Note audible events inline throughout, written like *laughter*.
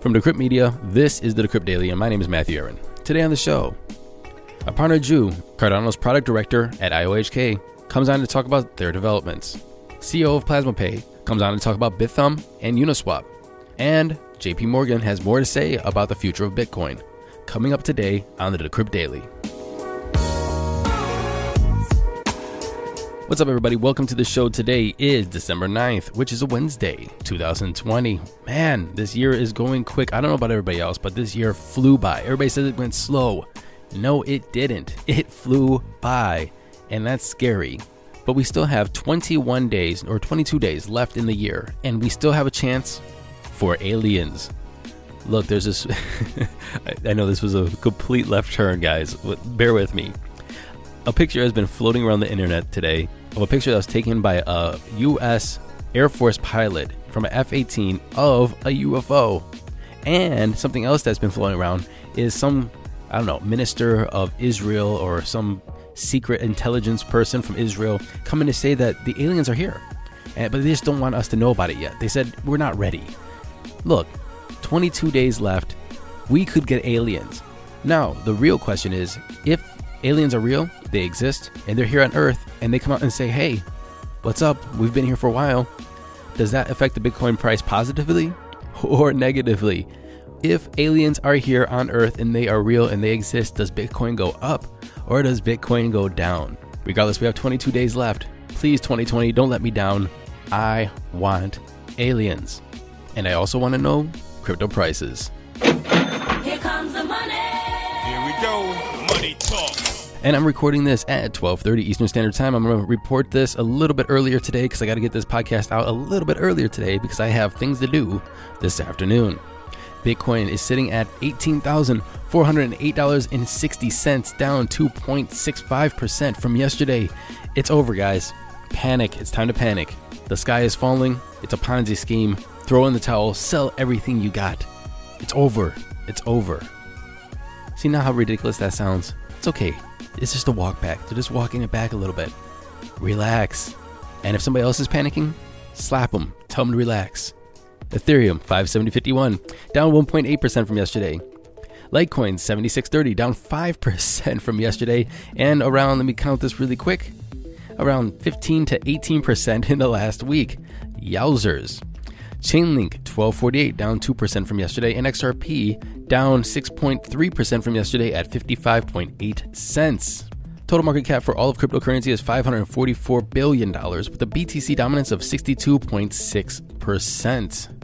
From Decrypt Media, this is the Decrypt Daily, and my name is Matthew Aaron. Today on the show, Aparna Jue, Cardano's product director at IOHK, comes on to talk about their developments. CEO of PlasmaPay comes on to talk about Bithumb and Uniswap. And JP Morgan has more to say about the future of Bitcoin. Coming up today on the Decrypt Daily. What's up, everybody? Welcome to the show. Today is December 9th, which is a Wednesday, 2020. Man, this year is going quick. I don't know about everybody else, but this year flew by. Everybody says it went slow. No, it didn't. It flew by, and that's scary. But we still have 21 days or 22 days left in the year, and we still have a chance for aliens. Look, there's this. *laughs* I know this was a complete left turn, guys. Bear with me. A picture has been floating around the internet today of a picture that was taken by a U.S. Air Force pilot from an F 18 of a UFO. And something else that's been floating around is some, I don't know, minister of Israel or some secret intelligence person from Israel coming to say that the aliens are here. And, but they just don't want us to know about it yet. They said, we're not ready. Look, 22 days left. We could get aliens. Now, the real question is if aliens are real, they exist, and they're here on Earth, and they come out and say, hey, what's up? We've been here for a while. Does that affect the Bitcoin price positively *laughs* or negatively? If aliens are here on Earth and they are real and they exist, does Bitcoin go up or does Bitcoin go down? Regardless, we have 22 days left. Please, 2020, don't let me down. I want aliens. And I also want to know crypto prices. Here comes the money. Here we go. Money. And I'm recording this at 12:30 Eastern Standard Time. I'm going to report this a little bit earlier today cuz I got to get this podcast out a little bit earlier today because I have things to do this afternoon. Bitcoin is sitting at $18,408.60, down 2.65% from yesterday. It's over, guys. Panic. It's time to panic. The sky is falling. It's a Ponzi scheme. Throw in the towel. Sell everything you got. It's over. It's over. See now how ridiculous that sounds? It's okay. It's just a walk back. They're just walking it back a little bit. Relax. And if somebody else is panicking, slap them. Tell them to relax. Ethereum 57051 down 1.8% from yesterday. Litecoin 7630 down 5% *laughs* from yesterday and around let me count this really quick. Around 15 to 18% *laughs* in the last week. Yowzers. Chainlink 1248 down 2% from yesterday and XRP down 6.3% from yesterday at 55.8 cents. Total market cap for all of cryptocurrency is $544 billion with a BTC dominance of 62.6%.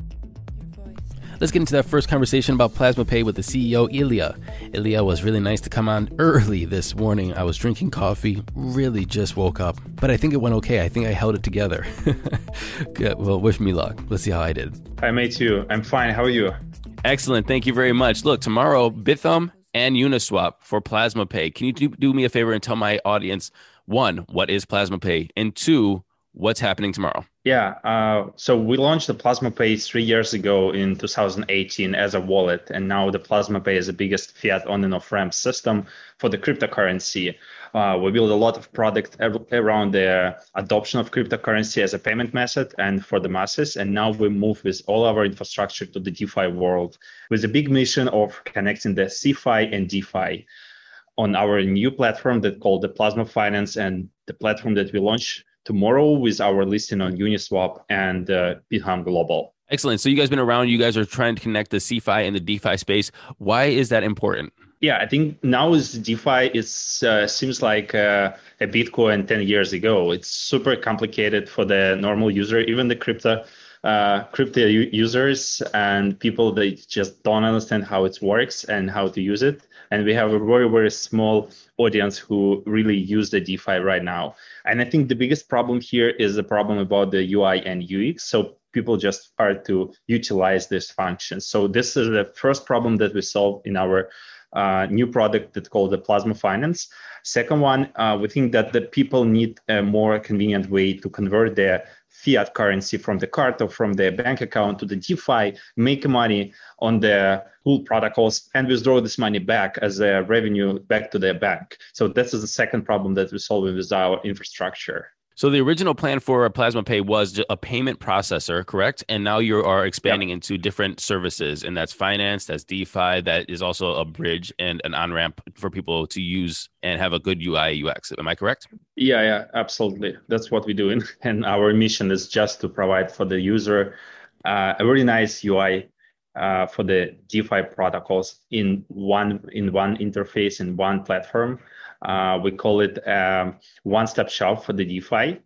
Let's get into that first conversation about Plasma Pay with the CEO, Ilya. Ilya was really nice to come on early this morning. I was drinking coffee, really just woke up, but I think it went okay. I think I held it together. *laughs* Good. Well, wish me luck. Let's see how I did. Hi, mate, too. I'm fine. How are you? Excellent. Thank you very much. Look, tomorrow, Bithumb and Uniswap for Plasma Pay. Can you do, do me a favor and tell my audience one, what is Plasma Pay? And two, what's happening tomorrow? Yeah. Uh, so we launched the Plasma Pay three years ago in 2018 as a wallet, and now the Plasma Pay is the biggest fiat on and off ramp system for the cryptocurrency. Uh, we build a lot of product around the adoption of cryptocurrency as a payment method and for the masses. And now we move with all our infrastructure to the DeFi world with a big mission of connecting the CeFi and DeFi on our new platform that called the Plasma Finance and the platform that we launch tomorrow with our listing on Uniswap and uh, Bithumb Global. Excellent. So you guys been around. You guys are trying to connect the CeFi and the DeFi space. Why is that important? Yeah, I think now is DeFi It uh, seems like uh, a Bitcoin ten years ago. It's super complicated for the normal user, even the crypto uh, crypto users and people that just don't understand how it works and how to use it. And we have a very very small audience who really use the DeFi right now. And I think the biggest problem here is the problem about the UI and UX. So people just start to utilize this function. So this is the first problem that we solve in our uh, new product that's called the Plasma Finance. Second one, uh, we think that the people need a more convenient way to convert their fiat currency from the card or from their bank account to the DeFi, make money on the pool protocols, and withdraw this money back as a revenue back to their bank. So this is the second problem that we're solving with our infrastructure. So the original plan for Plasma Pay was a payment processor, correct? And now you are expanding yep. into different services, and that's finance, that's DeFi, that is also a bridge and an on ramp for people to use and have a good UI UX. Am I correct? Yeah, yeah, absolutely. That's what we're doing, *laughs* and our mission is just to provide for the user uh, a really nice UI uh, for the DeFi protocols in one in one interface in one platform uh, we call it a um, one-stop shop for the DeFi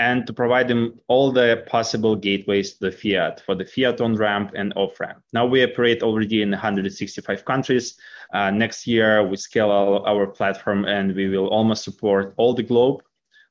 and to provide them all the possible gateways to the fiat for the fiat on ramp and off ramp. Now we operate already in 165 countries. Uh, next year we scale our, our, platform and we will almost support all the globe,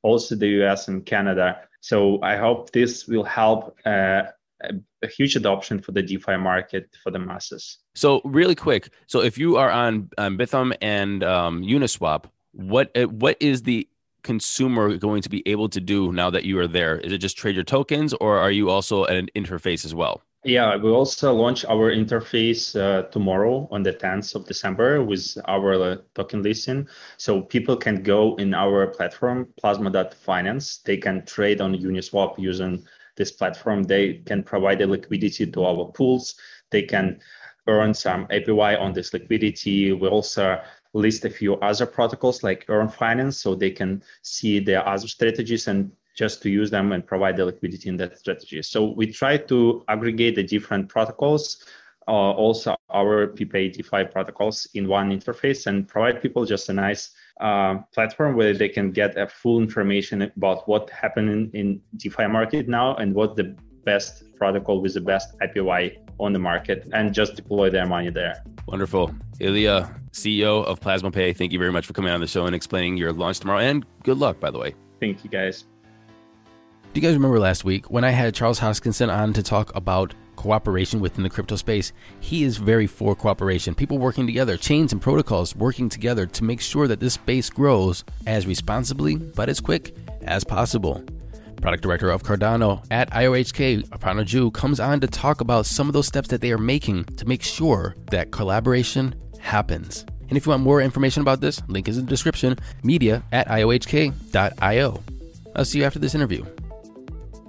also the US and Canada. So I hope this will help uh, a, a, huge adoption for the DeFi market for the masses. So really quick, so if you are on, on Bithumb and um, Uniswap, what uh, what is the consumer going to be able to do now that you are there? Is it just trade your tokens, or are you also at an interface as well? Yeah, we also launch our interface uh, tomorrow on the 10th of December with our uh, token listing. So people can go in our platform, plasma.finance. They can trade on Uniswap using this platform. They can provide the liquidity to our pools. They can earn some APY on this liquidity. We also list a few other protocols like Yearn Finance so they can see their other strategies and just to use them and provide the liquidity in that strategy. So we try to aggregate the different protocols, uh, also our PPA DeFi protocols in one interface and provide people just a nice uh, platform where they can get a full information about what happened in, in DeFi market now and what the best protocol with the best APY on the market and just deploy their money there. Wonderful. Ilya, CEO of Plasma Pay, thank you very much for coming on the show and explaining your launch tomorrow. And good luck, by the way. Thank you, guys. Do you guys remember last week when I had Charles Hoskinson on to talk about cooperation within the crypto space? He is very for cooperation, people working together, chains and protocols working together to make sure that this space grows as responsibly but as quick as possible. Product director of Cardano at IOHK, Aparna Jue, comes on to talk about some of those steps that they are making to make sure that collaboration happens. And if you want more information about this, link is in the description, media at iohk.io. I'll see you after this interview.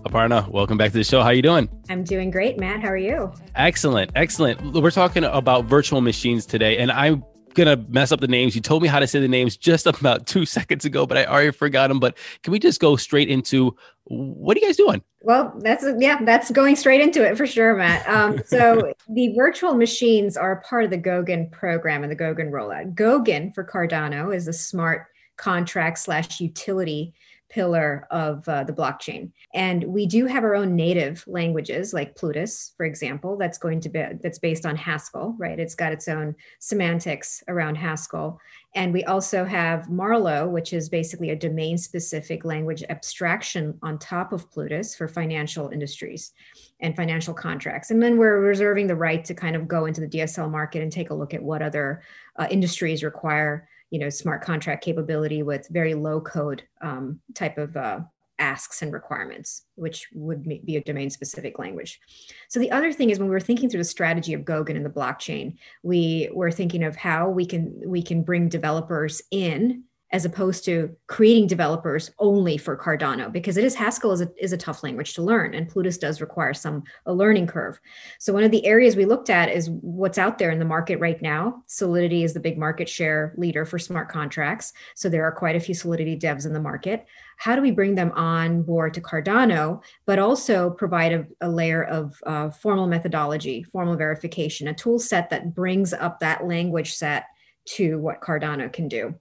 Aparna, welcome back to the show. How you doing? I'm doing great, Matt. How are you? Excellent, excellent. We're talking about virtual machines today, and I'm gonna mess up the names. You told me how to say the names just *laughs* about two seconds ago, but I already forgot them. But can we just go straight into what are you guys doing? Well, that's yeah, that's going straight into it for sure, Matt. Um, *laughs* so the virtual machines are a part of the Goguen program and the Goguen rollout. Goguen for Cardano is a smart contract slash utility pillar of uh, the blockchain. And we do have our own native languages, like Plutus, for example, that's going to be that's based on Haskell, right? It's got its own semantics around Haskell. And we also have Marlowe, which is basically a domain specific language abstraction on top of Plutus for financial industries and financial contracts. And then we're reserving the right to kind of go into the DSL market and take a look at what other uh, industries require you know smart contract capability with very low code um, type of uh, asks and requirements which would be a domain specific language. So the other thing is when we were thinking through the strategy of goguen and the blockchain we were thinking of how we can we can bring developers in as opposed to creating developers only for Cardano because it is Haskell is a, is a tough language to learn and Plutus does require some a learning curve. So one of the areas we looked at is what's out there in the market right now. Solidity is the big market share leader for smart contracts. So there are quite a few Solidity devs in the market. How do we bring them on board to Cardano, but also provide a, a layer of uh, formal methodology, formal verification, a tool set that brings up that language set to what Cardano can do.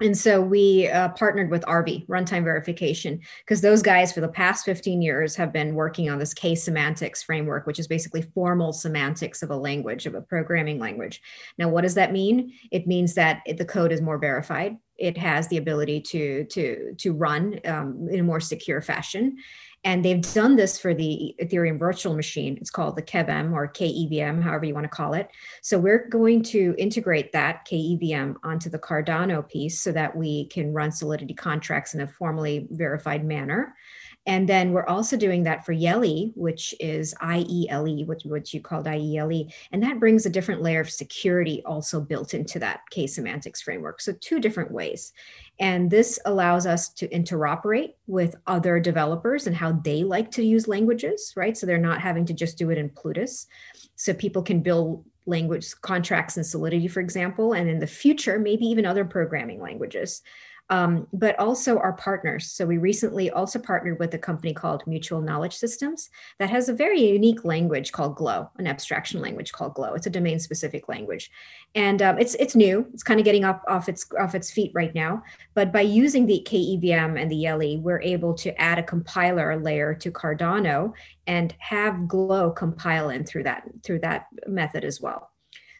And so we uh, partnered with RV Runtime Verification, because those guys for the past 15 years have been working on this K semantics framework, which is basically formal semantics of a language, of a programming language. Now, what does that mean? It means that the code is more verified. It has the ability to, to, to run um, in a more secure fashion And they've done this for the Ethereum virtual machine. It's called the KEVM or KEVM, however you want to call it. So we're going to integrate that KEVM onto the Cardano piece so that we can run Solidity contracts in a formally verified manner. And then we're also doing that for Yeli, which is IELE, which, which you called IELE. And that brings a different layer of security also built into that K semantics framework. So, two different ways. And this allows us to interoperate with other developers and how they like to use languages, right? So they're not having to just do it in Plutus. So people can build language contracts in Solidity, for example, and in the future, maybe even other programming languages um, but also our partners. So we recently also partnered with a company called Mutual Knowledge Systems that has a very unique language called Glow, an abstraction language called Glow. It's a domain-specific language, and um, it's it's new. It's kind of getting up off its off its feet right now. But by using the KEVM and the Yeli, we're able to add a compiler layer to Cardano and have Glow compile in through that through that method as well.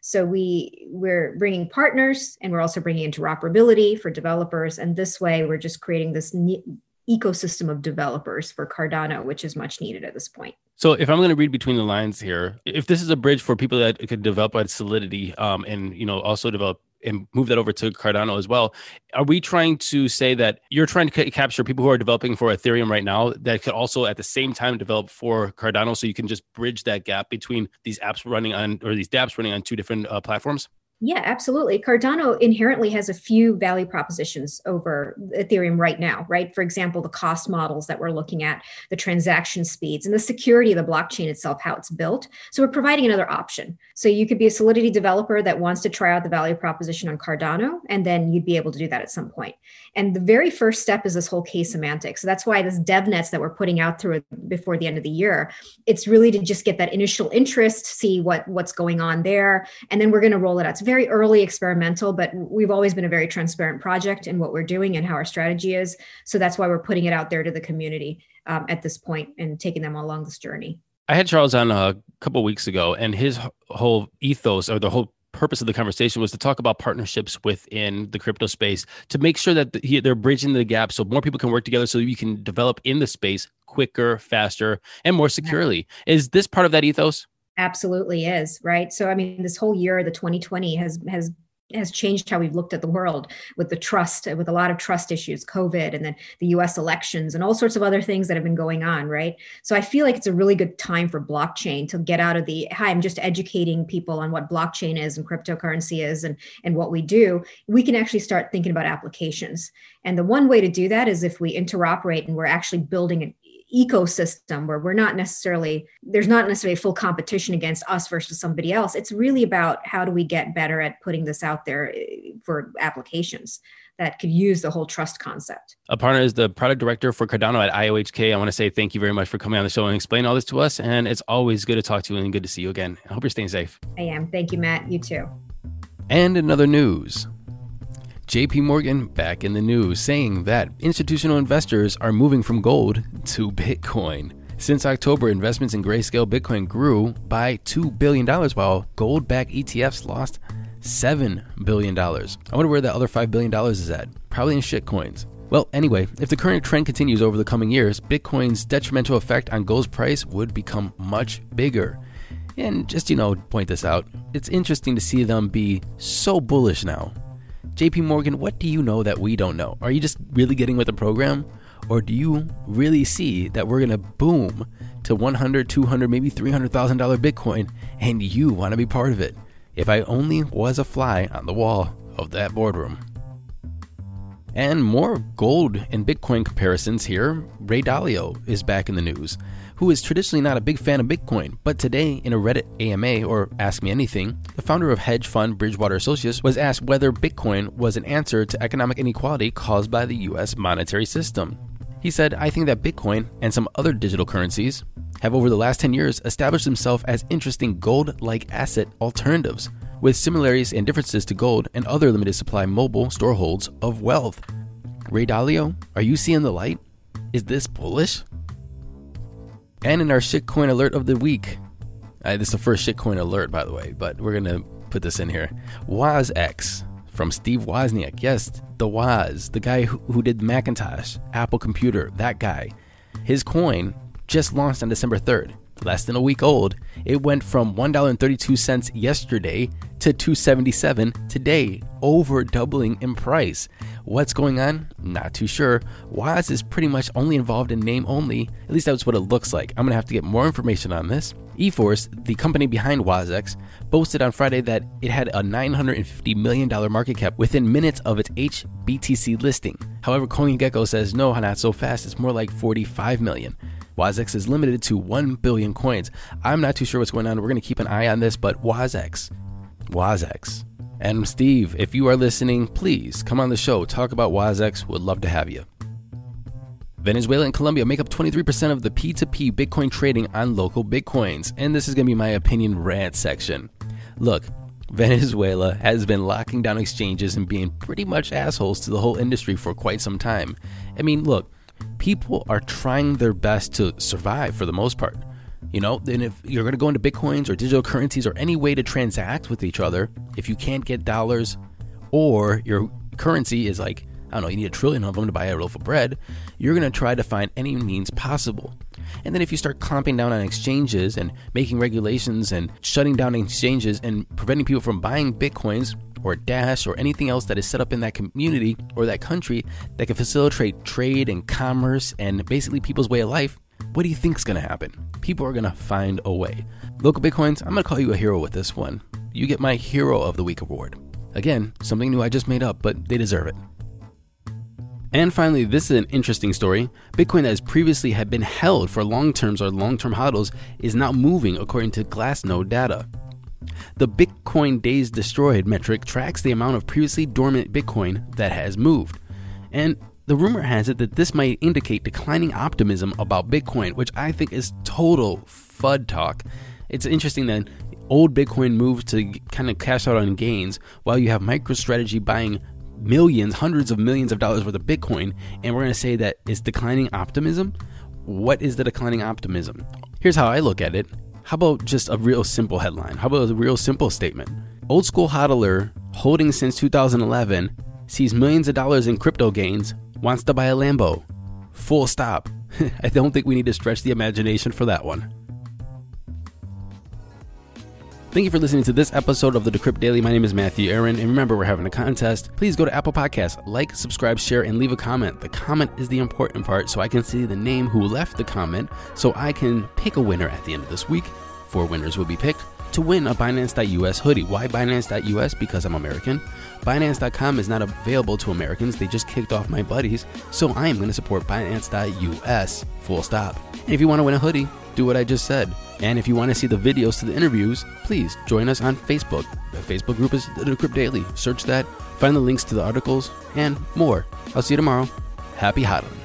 So we we're bringing partners and we're also bringing interoperability for developers. And this way, we're just creating this ne- ecosystem of developers for Cardano, which is much needed at this point. So, if I'm going to read between the lines here, if this is a bridge for people that could develop at Solidity, um, and you know also develop and move that over to Cardano as well. Are we trying to say that you're trying to c- capture people who are developing for Ethereum right now that could also at the same time develop for Cardano so you can just bridge that gap between these apps running on or these dApps running on two different uh, platforms? Yeah, absolutely. Cardano inherently has a few value propositions over Ethereum right now, right? For example, the cost models that we're looking at, the transaction speeds, and the security of the blockchain itself, how it's built. So we're providing another option. So you could be a Solidity developer that wants to try out the value proposition on Cardano, and then you'd be able to do that at some point. And the very first step is this whole K semantics. So that's why this DevNets that we're putting out through before the end of the year, it's really to just get that initial interest, see what what's going on there, and then we're going to roll it out. So very early experimental, but we've always been a very transparent project in what we're doing and how our strategy is. So that's why we're putting it out there to the community um, at this point and taking them along this journey. I had Charles on a couple weeks ago, and his whole ethos or the whole purpose of the conversation was to talk about partnerships within the crypto space to make sure that they're bridging the gap so more people can work together so you can develop in the space quicker, faster, and more securely. Is this part of that ethos? Absolutely is right? So i mean this whole year the 2020 has has has changed how we've looked at the world with the trust with a lot of trust issues covid and then the us elections and all sorts of other things that have been going on right? So i feel like it's a really good time for blockchain to get out of the hi i'm just educating people on what blockchain is and cryptocurrency is and and what we do. We can actually start thinking about applications. And the one way to do that is if we interoperate and we're actually building ecosystem where we're not necessarily there's not necessarily full competition against us versus somebody else it's really about how do we get better at putting this out there eh, for applications that could use the whole trust concept. Aparna is the product director for Cardano at IOHK. I want to say thank you very much for coming on the show and explain all this to us. And it's always good to talk to you and good to see you again. I hope you're staying safe. I am. Thank you, Matt. You too. And another news. JP Morgan back in the news saying that institutional investors are moving from gold to Bitcoin. Since October, investments in grayscale Bitcoin grew by $2 billion, while gold backed ETFs lost $7 billion. I wonder where that other $5 billion is at. Probably in shitcoins. Well, anyway, if the current trend continues over the coming years, Bitcoin's detrimental effect on gold's price would become much bigger. And just, you know, point this out, it's interesting to see them be so bullish now. JP Morgan, what do you know that we don't know? Are you just really getting with the program? Or do you really see that we're going to boom to 100, 200, maybe $300,000 Bitcoin and you want to be part of it? If I only was a fly on the wall of that boardroom. And more gold and Bitcoin comparisons here. Ray Dalio is back in the news who is traditionally not a big fan of Bitcoin, but today in a Reddit AMA or Ask Me Anything, the founder of hedge fund Bridgewater Associates was asked whether Bitcoin was an answer to economic inequality caused by the US monetary system. He said, I think that Bitcoin and some other digital currencies have over the last 10 years established themselves as interesting gold like asset alternatives, with similarities and differences to gold and other limited supply mobile storeholds of wealth. Ray Dalio, are you seeing the light? Is this bullish? And in our shitcoin alert of the week, uh, this is the first shitcoin alert, by the way, but we're gonna put this in here. WozX from Steve Wozniak. Yes, the Woz, the guy who, who did the Macintosh, Apple Computer, that guy. His coin just launched on December 3rd, less than a week old. It went from $1.32 yesterday to 277 today, over doubling in price. What's going on? Not too sure. Woz is pretty much only involved in name only. At least that's what it looks like. I'm gonna have to get more information on this. eForce, the company behind WozX, boasted on Friday that it had a $950 million market cap within minutes of its HBTC listing. However, CoinGecko says no, not so fast. It's more like 45 million. WozX is limited to 1 billion coins. I'm not too sure what's going on. We're going to keep an eye on this, but WozX. WozX. And Steve, if you are listening, please come on the show. Talk about WozX. Would love to have you. Venezuela and Colombia make up 23% of the P2P Bitcoin trading on LocalBitcoins. And this is going to be my opinion rant section. Look, *laughs* Venezuela has been locking down exchanges and being pretty much assholes to the whole industry for quite some time. I mean, look, people are trying their best to survive for the most part. You know, then if you're going to go into bitcoins or digital currencies or any way to transact with each other, if you can't get dollars or your currency is like, I don't know, you need a trillion of them to buy a loaf of bread, you're going to try to find any means possible. And then if you start clamping down on exchanges and making regulations and shutting down exchanges and preventing people from buying bitcoins or Dash or anything else that is set up in that community or that country that can facilitate trade and commerce and basically people's way of life, what do you think is going to happen? People are going to find a way. LocalBitcoins, I'm going to call you a hero with this one. You get my Hero of the Week award. Again, something new I just made up, but they deserve it. And finally, this is an interesting story. Bitcoin that has previously had been held for long terms or long term hodls is now moving according to Glassnode data. The Bitcoin days destroyed metric tracks the amount of previously dormant Bitcoin that has moved. And the rumor has it that this might indicate declining optimism about Bitcoin, which I think is total FUD talk. It's interesting that old Bitcoin moves to kind of cash out on gains while you have MicroStrategy buying millions, hundreds of millions of dollars worth of Bitcoin, and we're going to say that it's declining optimism. What is the declining optimism? Here's how I look at it. How about just a real simple headline? How about a real simple statement? Old school hodler holding since 2011 sees millions of dollars in crypto gains wants to buy a Lambo. Full stop. *laughs* I don't think we need to stretch the imagination for that one. Thank you for listening to this episode of the Decrypt Daily. My name is Matthew Aaron, and remember, we're having a contest. Please go to Apple Podcasts, like, subscribe, share, and leave a comment. The comment is the important part, so I can see the name who left the comment, so I can pick a winner at the end of this week. Four winners will be picked to win a Binance.us hoodie. Why Binance.us? Because I'm American. Binance.com is not available to Americans. They just kicked off my buddies, so I am going to support Binance.us. Full stop. And if you want to win a hoodie, do what I just said. And if you want to see the videos to the interviews, please join us on Facebook. The Facebook group is The Decrypt Daily. Search that, find the links to the articles, and more. I'll see you tomorrow. Happy hodling.